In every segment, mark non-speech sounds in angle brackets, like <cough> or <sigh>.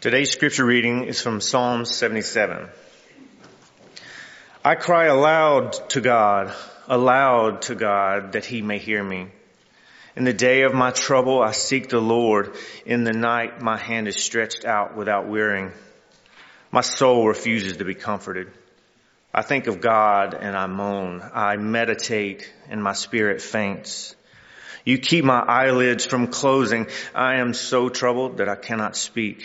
Today's scripture reading is from Psalm 77. I cry aloud to God, aloud to God that he may hear me. In the day of my trouble, I seek the Lord. In the night, my hand is stretched out without wearying. My soul refuses to be comforted. I think of God and I moan. I meditate and my spirit faints. You keep my eyelids from closing. I am so troubled that I cannot speak.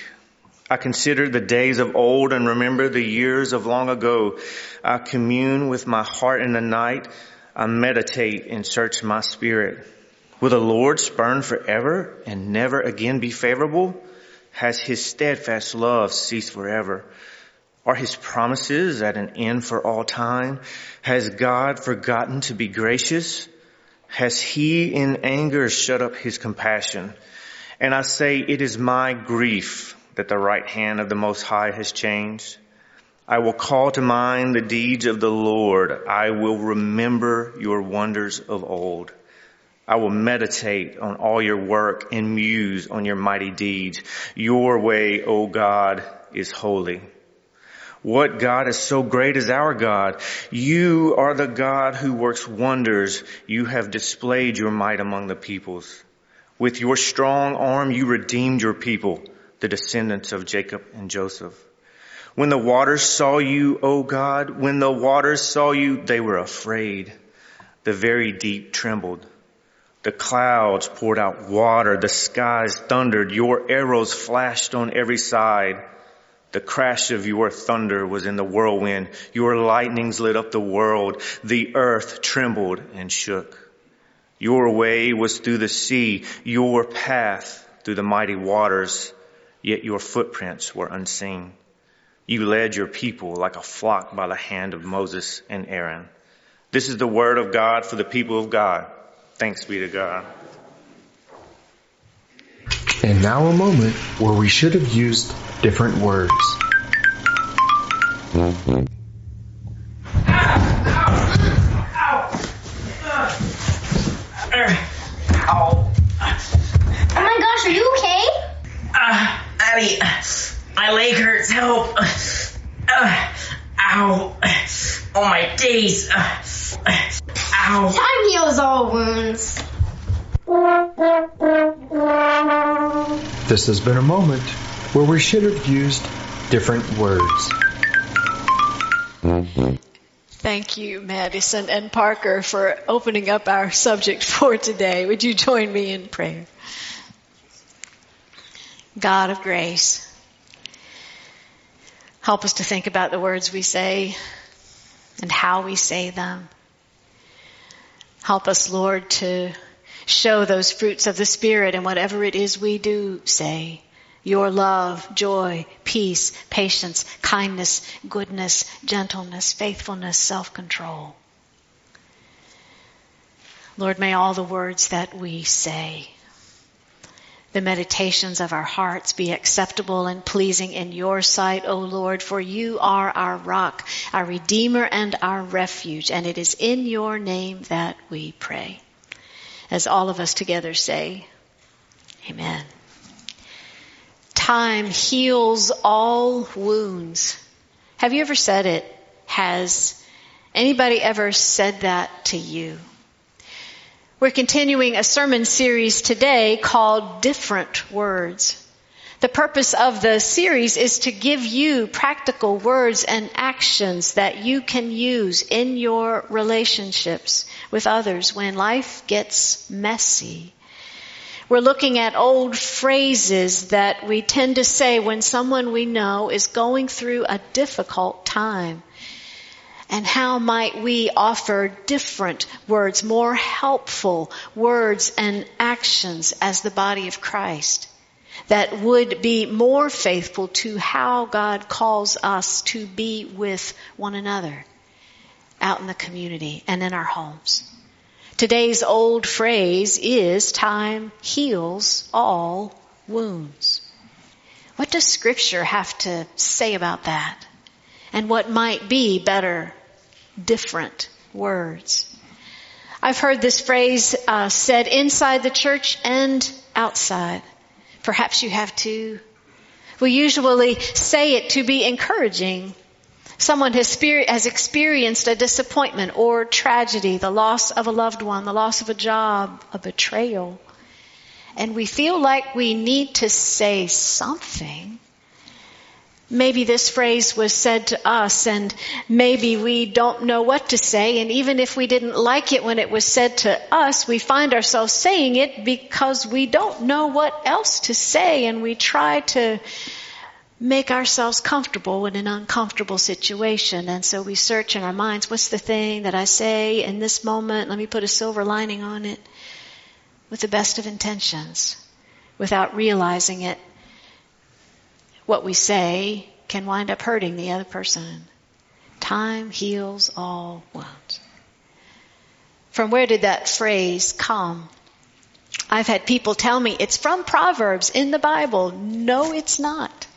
I consider the days of old and remember the years of long ago. I commune with my heart in the night. I meditate and search my spirit. Will the Lord spurn forever and never again be favorable? Has his steadfast love ceased forever? Are his promises at an end for all time? Has God forgotten to be gracious? Has he in anger shut up his compassion? And I say, it is my grief that the right hand of the Most High has changed. I will call to mind the deeds of the Lord. I will remember your wonders of old. I will meditate on all your work and muse on your mighty deeds. Your way, O God, is holy. What God is so great as our God? You are the God who works wonders. You have displayed your might among the peoples. With your strong arm, you redeemed your people the descendants of Jacob and Joseph. When the waters saw you, O God, when the waters saw you, they were afraid. The very deep trembled. The clouds poured out water. The skies thundered. Your arrows flashed on every side. The crash of your thunder was in the whirlwind. Your lightnings lit up the world. The earth trembled and shook. Your way was through the sea, your path through the mighty waters yet your footprints were unseen. You led your people like a flock by the hand of Moses and Aaron. This is the word of God for the people of God. Thanks be to God. And now a moment where we should have used different words. Mm-hmm. Oh my gosh, are you okay? Uh, Abby, my leg hurts. Help. Uh, ow. Oh, my days. Uh, ow. Time heals all wounds. This has been a moment where we should have used different words. Thank you, Madison and Parker, for opening up our subject for today. Would you join me in prayer? God of grace, help us to think about the words we say and how we say them. Help us, Lord, to show those fruits of the Spirit in whatever it is we do say. Your love, joy, peace, patience, kindness, goodness, gentleness, faithfulness, self-control. Lord, may all the words that we say the meditations of our hearts be acceptable and pleasing in your sight, O Lord, for you are our rock, our redeemer and our refuge, and it is in your name that we pray. As all of us together say, Amen. Time heals all wounds. Have you ever said it? Has anybody ever said that to you? We're continuing a sermon series today called Different Words. The purpose of the series is to give you practical words and actions that you can use in your relationships with others when life gets messy. We're looking at old phrases that we tend to say when someone we know is going through a difficult time. And how might we offer different words, more helpful words and actions as the body of Christ that would be more faithful to how God calls us to be with one another out in the community and in our homes. Today's old phrase is time heals all wounds. What does scripture have to say about that? And what might be better different words. I've heard this phrase uh, said inside the church and outside. Perhaps you have too. We usually say it to be encouraging. Someone has, has experienced a disappointment or tragedy, the loss of a loved one, the loss of a job, a betrayal. And we feel like we need to say something. Maybe this phrase was said to us and maybe we don't know what to say. And even if we didn't like it when it was said to us, we find ourselves saying it because we don't know what else to say and we try to make ourselves comfortable in an uncomfortable situation. And so we search in our minds, what's the thing that I say in this moment? Let me put a silver lining on it with the best of intentions without realizing it. What we say can wind up hurting the other person. Time heals all wounds. From where did that phrase come? I've had people tell me it's from Proverbs in the Bible. No, it's not.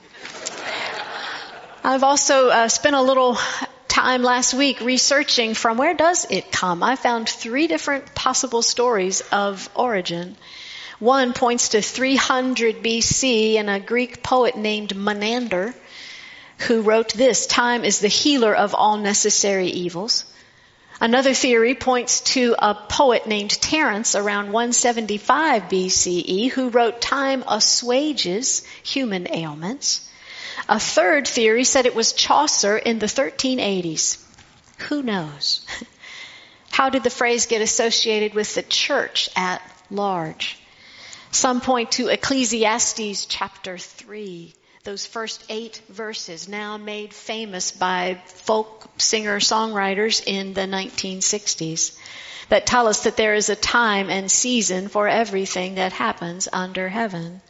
I've also uh, spent a little time last week researching from where does it come. I found three different possible stories of origin. One points to 300 BC and a Greek poet named Menander who wrote this, time is the healer of all necessary evils. Another theory points to a poet named Terence around 175 BCE who wrote time assuages human ailments. A third theory said it was Chaucer in the 1380s. Who knows? <laughs> How did the phrase get associated with the church at large? Some point to Ecclesiastes chapter 3, those first eight verses now made famous by folk singer songwriters in the 1960s that tell us that there is a time and season for everything that happens under heaven.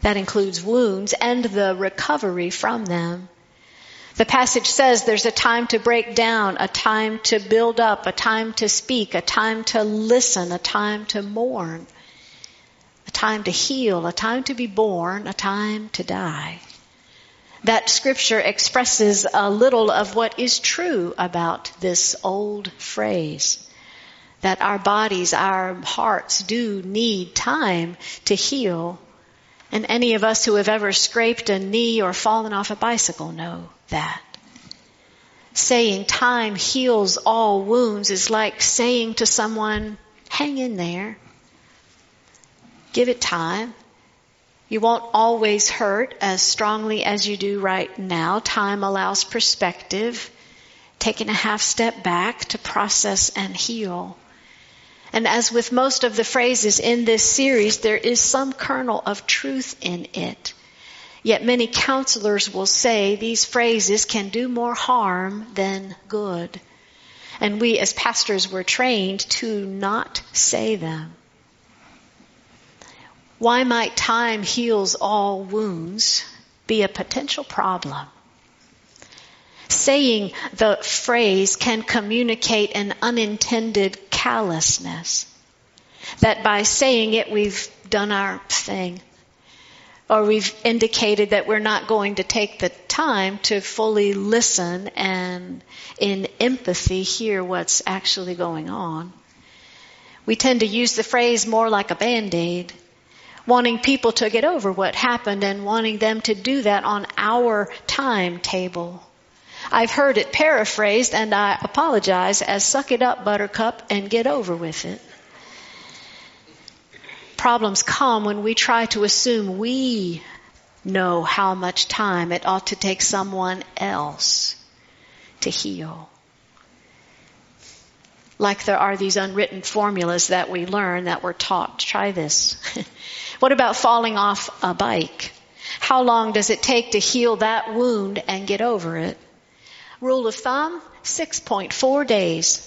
That includes wounds and the recovery from them. The passage says there's a time to break down, a time to build up, a time to speak, a time to listen, a time to mourn, a time to heal, a time to be born, a time to die. That scripture expresses a little of what is true about this old phrase. That our bodies, our hearts do need time to heal and any of us who have ever scraped a knee or fallen off a bicycle know that. Saying time heals all wounds is like saying to someone, hang in there. Give it time. You won't always hurt as strongly as you do right now. Time allows perspective, taking a half step back to process and heal. And as with most of the phrases in this series, there is some kernel of truth in it. Yet many counselors will say these phrases can do more harm than good. And we as pastors were trained to not say them. Why might time heals all wounds be a potential problem? Saying the phrase can communicate an unintended callousness. That by saying it, we've done our thing. Or we've indicated that we're not going to take the time to fully listen and in empathy hear what's actually going on. We tend to use the phrase more like a band-aid, wanting people to get over what happened and wanting them to do that on our timetable. I've heard it paraphrased and I apologize as suck it up buttercup and get over with it. Problems come when we try to assume we know how much time it ought to take someone else to heal. Like there are these unwritten formulas that we learn that we're taught. Try this. <laughs> what about falling off a bike? How long does it take to heal that wound and get over it? Rule of thumb, 6.4 days.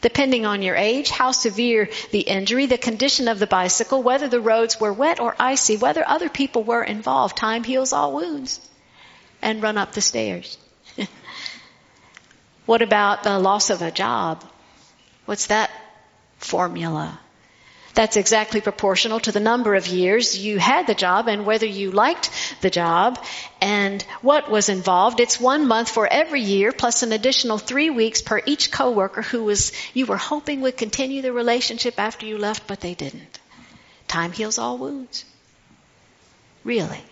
Depending on your age, how severe the injury, the condition of the bicycle, whether the roads were wet or icy, whether other people were involved, time heals all wounds. And run up the stairs. <laughs> what about the loss of a job? What's that formula? That's exactly proportional to the number of years you had the job and whether you liked the job and what was involved. It's one month for every year plus an additional three weeks per each coworker who was, you were hoping would continue the relationship after you left, but they didn't. Time heals all wounds. Really.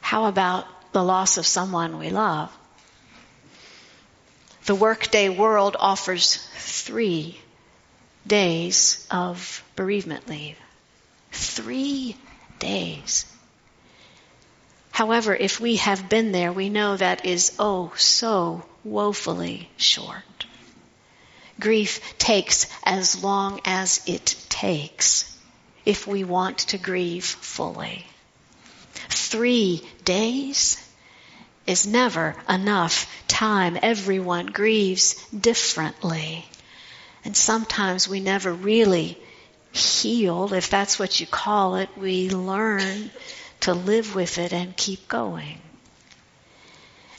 How about the loss of someone we love? The workday world offers three days of bereavement leave. Three days. However, if we have been there, we know that is oh so woefully short. Grief takes as long as it takes if we want to grieve fully. Three days is never enough time. Everyone grieves differently. And sometimes we never really heal, if that's what you call it. We learn to live with it and keep going.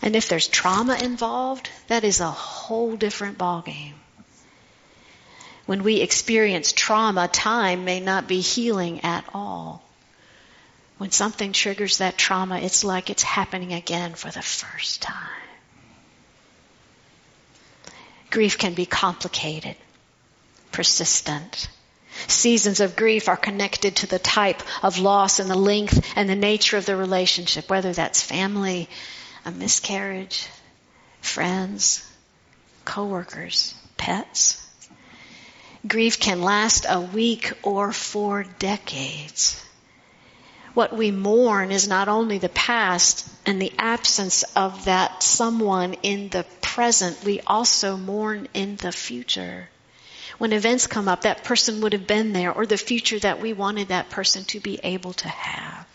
And if there's trauma involved, that is a whole different ballgame. When we experience trauma, time may not be healing at all. When something triggers that trauma, it's like it's happening again for the first time. Grief can be complicated, persistent. Seasons of grief are connected to the type of loss and the length and the nature of the relationship, whether that's family, a miscarriage, friends, coworkers, pets. Grief can last a week or for decades. What we mourn is not only the past and the absence of that someone in the present, we also mourn in the future. When events come up, that person would have been there or the future that we wanted that person to be able to have.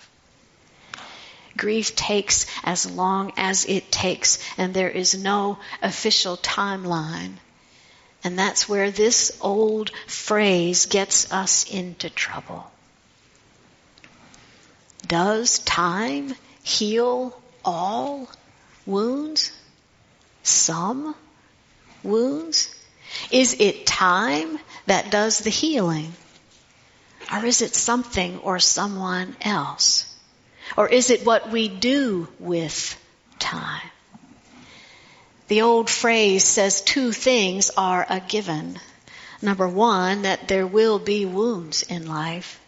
Grief takes as long as it takes, and there is no official timeline and that's where this old phrase gets us into trouble. Does time heal all wounds? Some wounds? Is it time that does the healing? Or is it something or someone else? Or is it what we do with time? The old phrase says two things are a given. Number one, that there will be wounds in life.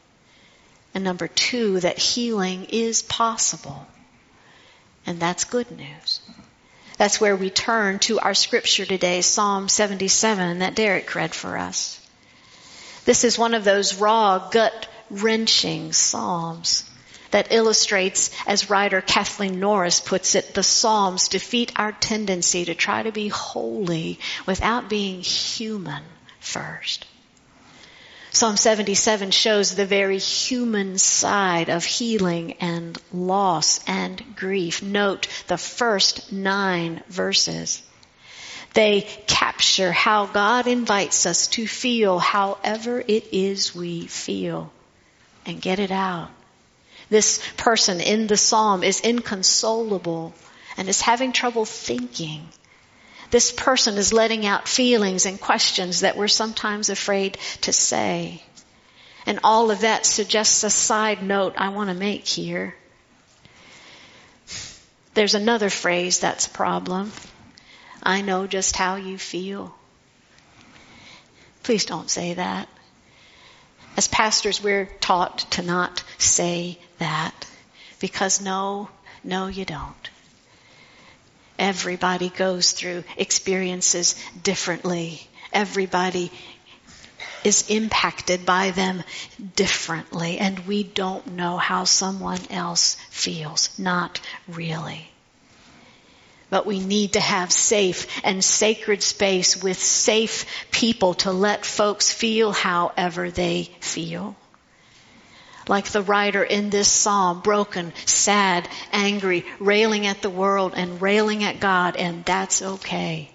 And number two, that healing is possible. And that's good news. That's where we turn to our scripture today, Psalm 77 that Derek read for us. This is one of those raw, gut wrenching Psalms that illustrates, as writer Kathleen Norris puts it, the Psalms defeat our tendency to try to be holy without being human first. Psalm 77 shows the very human side of healing and loss and grief. Note the first nine verses. They capture how God invites us to feel however it is we feel and get it out this person in the psalm is inconsolable and is having trouble thinking. This person is letting out feelings and questions that we're sometimes afraid to say. And all of that suggests a side note I want to make here. There's another phrase that's a problem. I know just how you feel. Please don't say that. As pastors, we're taught to not say that because no, no, you don't. Everybody goes through experiences differently. Everybody is impacted by them differently, and we don't know how someone else feels. Not really. But we need to have safe and sacred space with safe people to let folks feel however they feel like the writer in this psalm, broken, sad, angry, railing at the world and railing at God, and that's okay.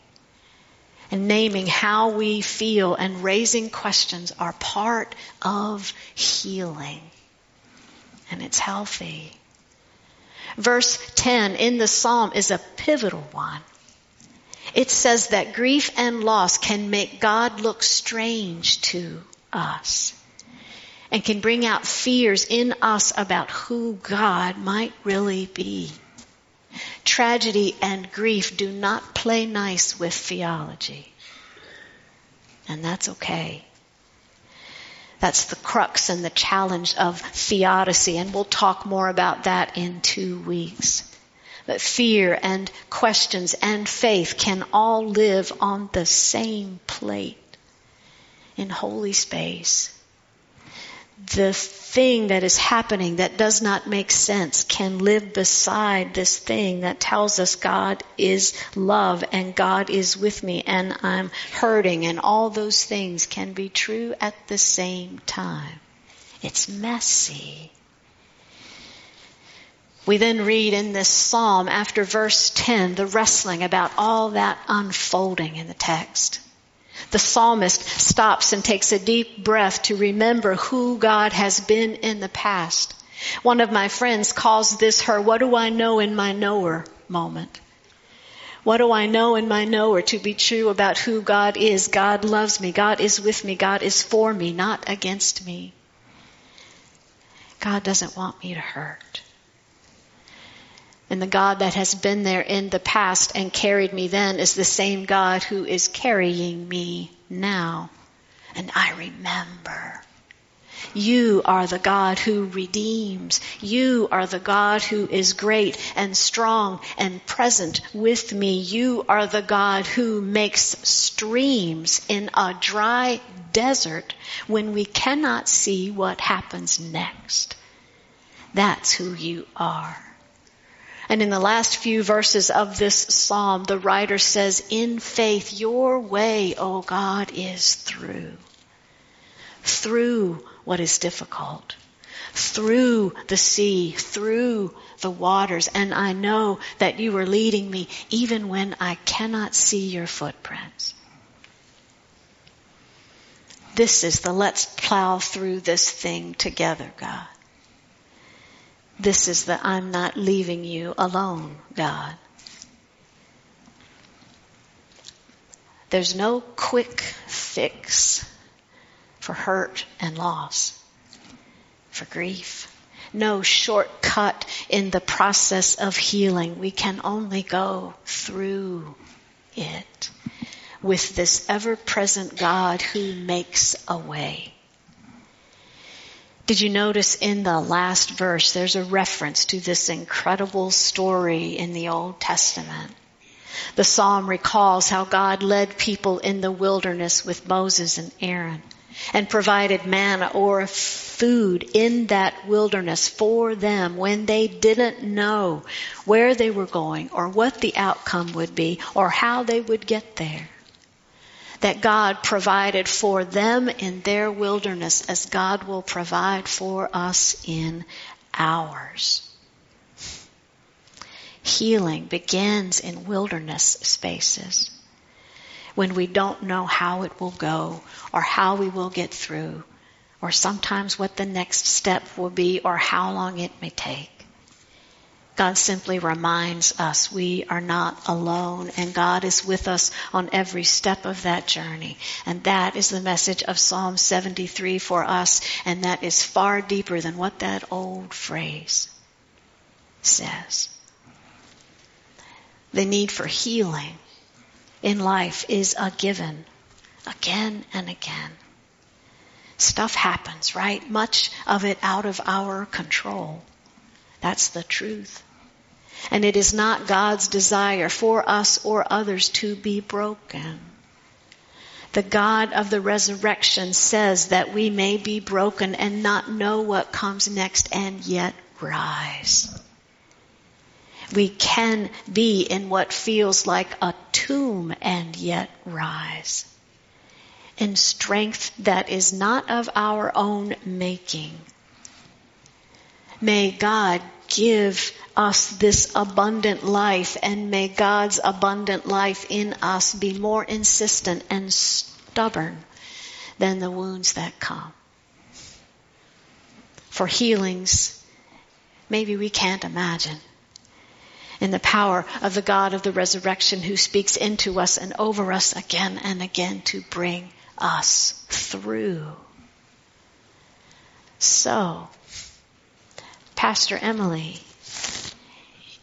And naming how we feel and raising questions are part of healing. And it's healthy. Verse 10 in the psalm is a pivotal one. It says that grief and loss can make God look strange to us and can bring out fears in us about who God might really be. Tragedy and grief do not play nice with theology. And that's okay. That's the crux and the challenge of theodicy, and we'll talk more about that in two weeks. But fear and questions and faith can all live on the same plate in holy space the thing that is happening that does not make sense can live beside this thing that tells us God is love and God is with me and I'm hurting and all those things can be true at the same time. It's messy. We then read in this psalm after verse 10 the wrestling about all that unfolding in the text the psalmist stops and takes a deep breath to remember who God has been in the past. One of my friends calls this her, what do I know in my knower moment? What do I know in my knower to be true about who God is? God loves me. God is with me. God is for me, not against me. God doesn't want me to hurt. And the God that has been there in the past and carried me then is the same God who is carrying me now. And I remember. You are the God who redeems. You are the God who is great and strong and present with me. You are the God who makes streams in a dry desert when we cannot see what happens next. That's who you are. And in the last few verses of this psalm, the writer says, in faith, your way, O God, is through. Through what is difficult. Through the sea, through the waters. And I know that you are leading me even when I cannot see your footprints. This is the let's plow through this thing together, God. This is the I'm not leaving you alone, God. There's no quick fix for hurt and loss, for grief. No shortcut in the process of healing. We can only go through it with this ever present God who makes a way. Did you notice in the last verse there's a reference to this incredible story in the Old Testament? The psalm recalls how God led people in the wilderness with Moses and Aaron and provided manna or food in that wilderness for them when they didn't know where they were going or what the outcome would be or how they would get there that God provided for them in their wilderness as God will provide for us in ours. Healing begins in wilderness spaces when we don't know how it will go or how we will get through or sometimes what the next step will be or how long it may take. God simply reminds us we are not alone and God is with us on every step of that journey. And that is the message of Psalm 73 for us and that is far deeper than what that old phrase says. The need for healing in life is a given again and again. Stuff happens, right? Much of it out of our control. That's the truth. And it is not God's desire for us or others to be broken. The God of the resurrection says that we may be broken and not know what comes next and yet rise. We can be in what feels like a tomb and yet rise. In strength that is not of our own making. May God give us this abundant life and may God's abundant life in us be more insistent and stubborn than the wounds that come. For healings, maybe we can't imagine. In the power of the God of the resurrection who speaks into us and over us again and again to bring us through. So, Pastor Emily,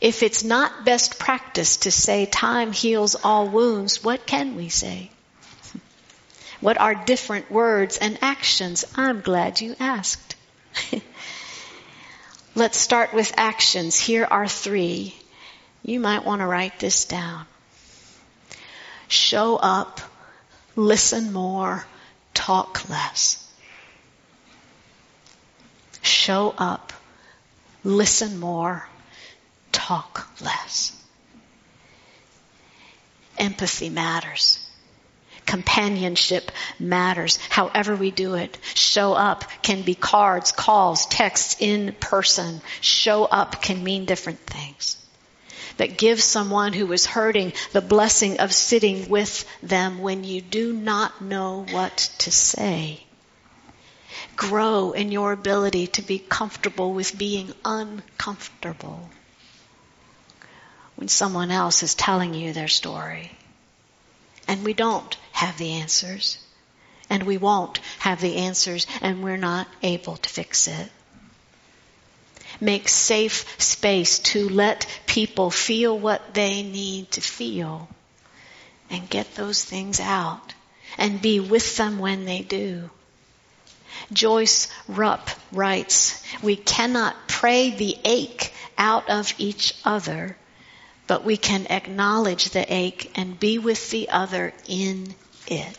if it's not best practice to say time heals all wounds, what can we say? What are different words and actions? I'm glad you asked. <laughs> Let's start with actions. Here are three. You might want to write this down. Show up, listen more, talk less. Show up, listen more, talk less. Empathy matters. Companionship matters. However we do it. Show up can be cards, calls, texts, in person. Show up can mean different things. But give someone who is hurting the blessing of sitting with them when you do not know what to say. Grow in your ability to be comfortable with being uncomfortable when someone else is telling you their story. And we don't have the answers. And we won't have the answers, and we're not able to fix it. Make safe space to let people feel what they need to feel and get those things out and be with them when they do. Joyce Rupp writes, we cannot pray the ache out of each other but we can acknowledge the ache and be with the other in it.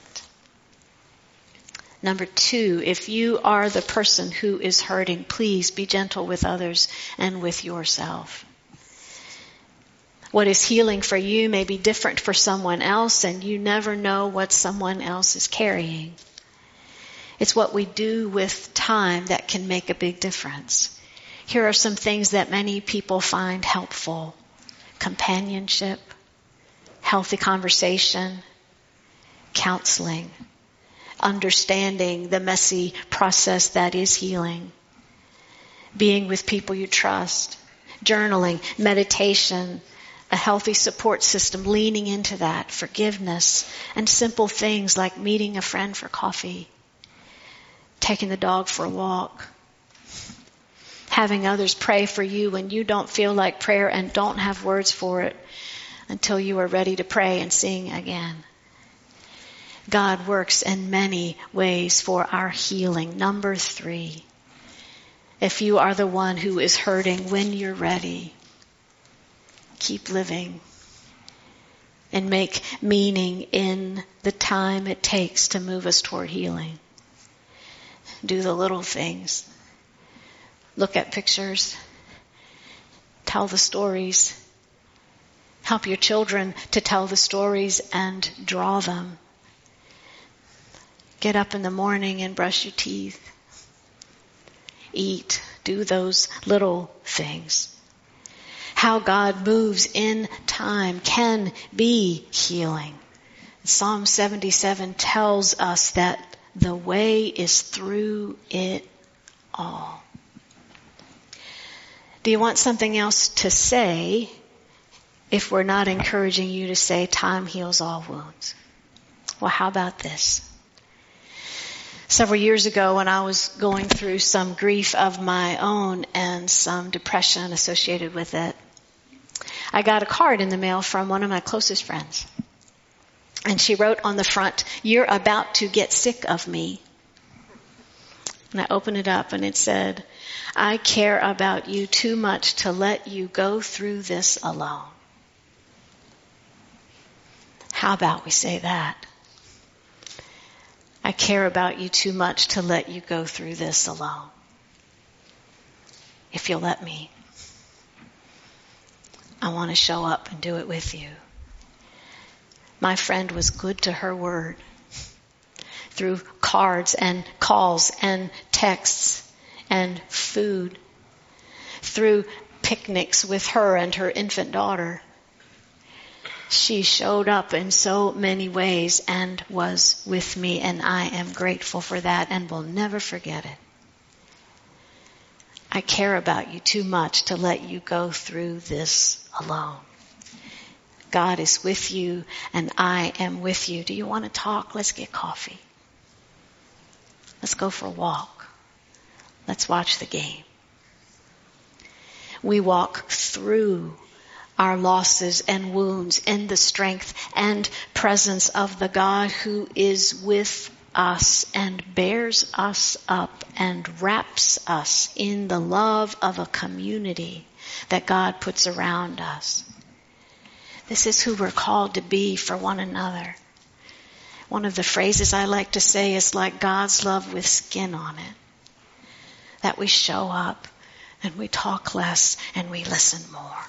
Number two, if you are the person who is hurting, please be gentle with others and with yourself. What is healing for you may be different for someone else, and you never know what someone else is carrying. It's what we do with time that can make a big difference. Here are some things that many people find helpful companionship, healthy conversation, counseling, understanding the messy process that is healing, being with people you trust, journaling, meditation, a healthy support system, leaning into that, forgiveness, and simple things like meeting a friend for coffee, taking the dog for a walk, having others pray for you when you don't feel like prayer and don't have words for it until you are ready to pray and sing again. God works in many ways for our healing. Number three, if you are the one who is hurting when you're ready, keep living and make meaning in the time it takes to move us toward healing. Do the little things look at pictures, tell the stories, help your children to tell the stories and draw them. Get up in the morning and brush your teeth. Eat. Do those little things. How God moves in time can be healing. Psalm 77 tells us that the way is through it all. Do you want something else to say if we're not encouraging you to say time heals all wounds? Well, how about this? Several years ago when I was going through some grief of my own and some depression associated with it, I got a card in the mail from one of my closest friends. And she wrote on the front, you're about to get sick of me. And I opened it up and it said, I care about you too much to let you go through this alone. How about we say that? I care about you too much to let you go through this alone. If you'll let me, I want to show up and do it with you. My friend was good to her word through cards and calls and texts and food, through picnics with her and her infant daughter. She showed up in so many ways and was with me, and I am grateful for that and will never forget it. I care about you too much to let you go through this alone. God is with you and I am with you. Do you want to talk? Let's get coffee. Let's go for a walk. Let's watch the game. We walk through our losses and wounds in the strength and presence of the God who is with us and bears us up and wraps us in the love of a community that God puts around us. This is who we're called to be for one another. One of the phrases I like to say is like God's love with skin on it. That we show up and we talk less and we listen more.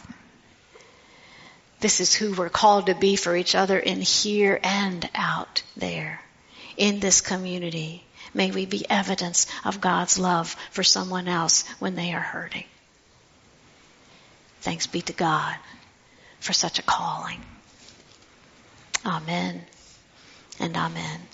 This is who we're called to be for each other in here and out there in this community. May we be evidence of God's love for someone else when they are hurting. Thanks be to God for such a calling. Amen and amen.